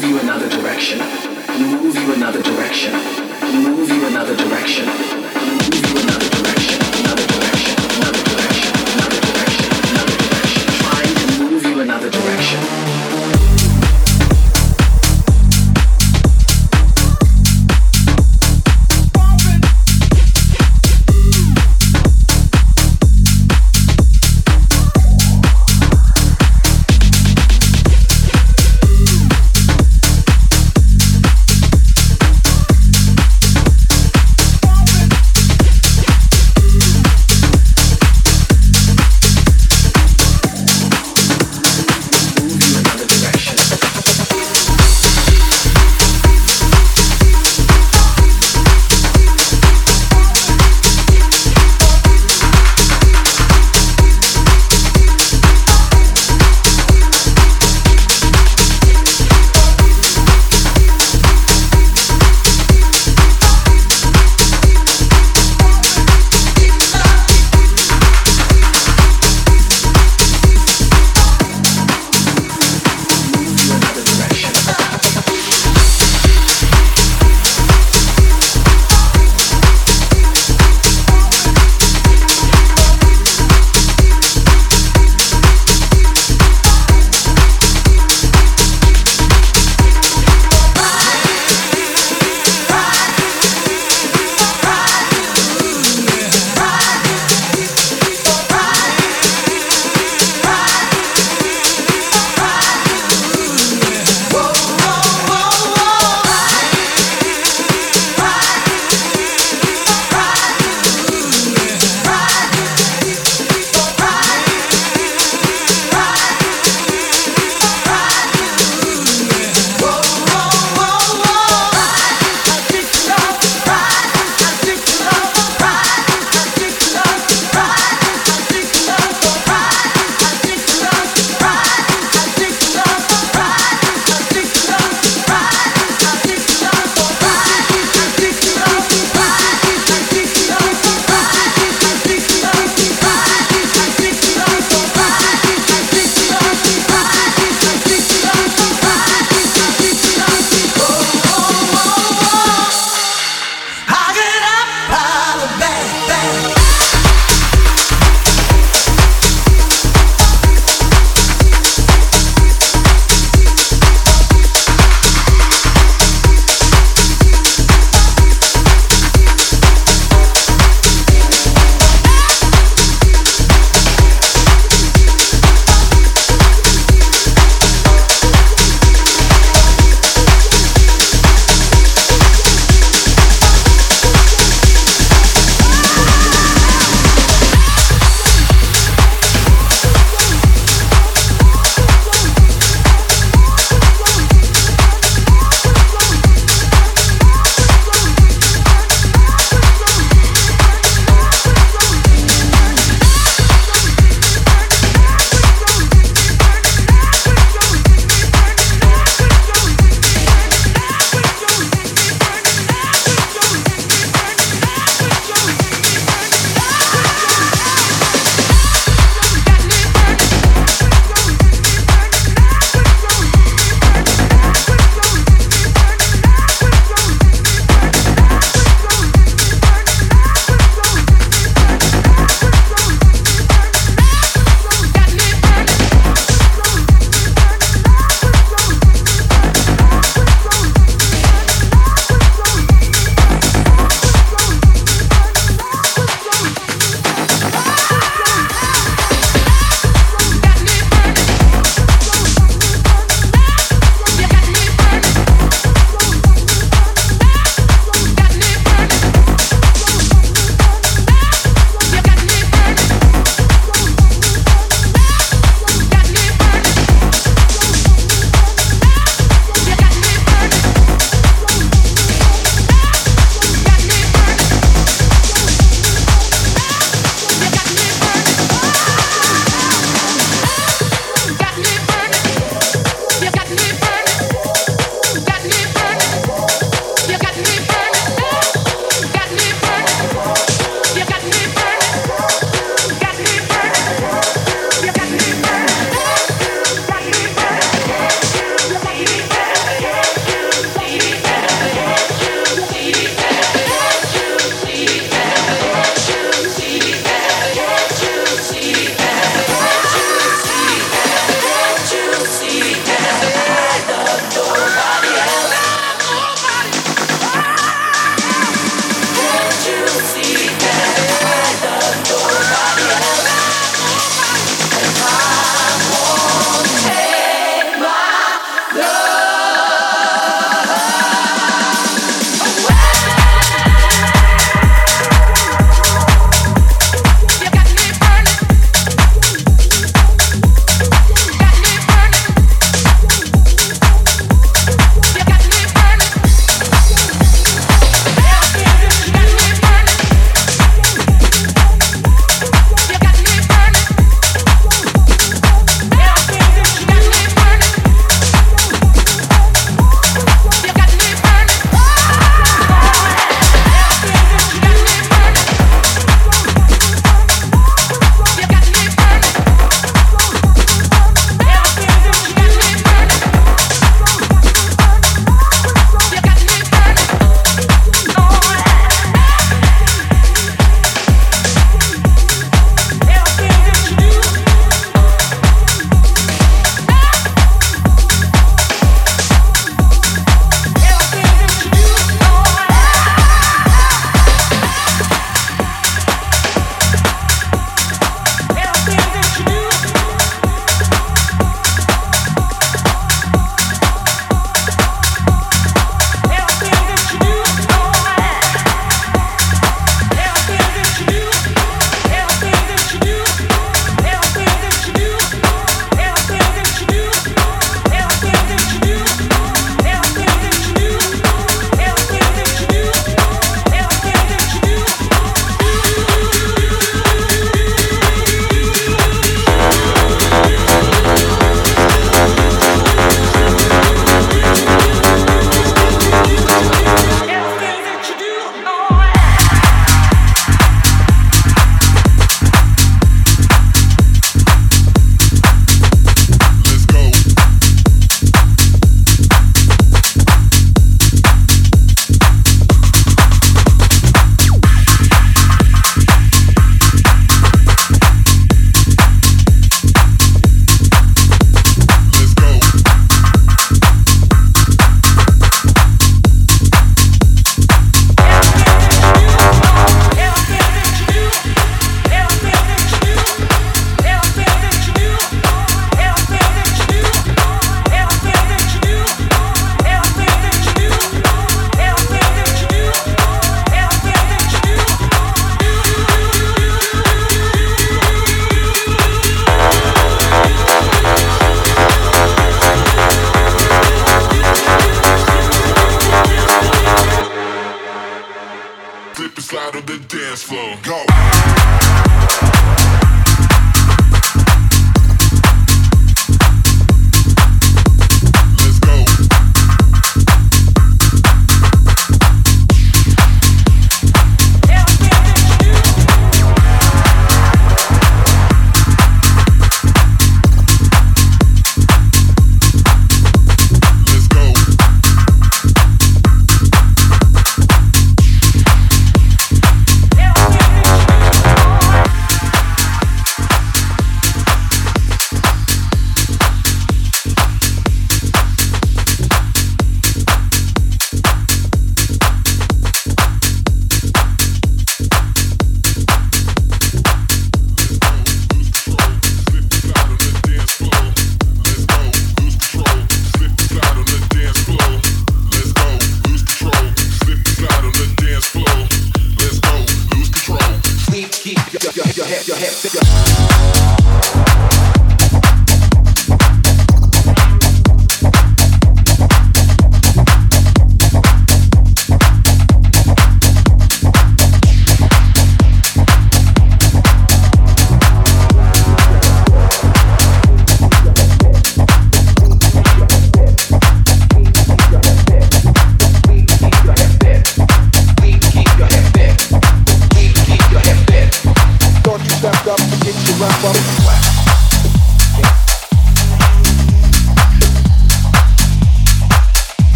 move you another direction. Move you another direction. Move you another direction. Move you another direction. Another direction. Another direction. Another direction. Another direction. Trying to move you another direction.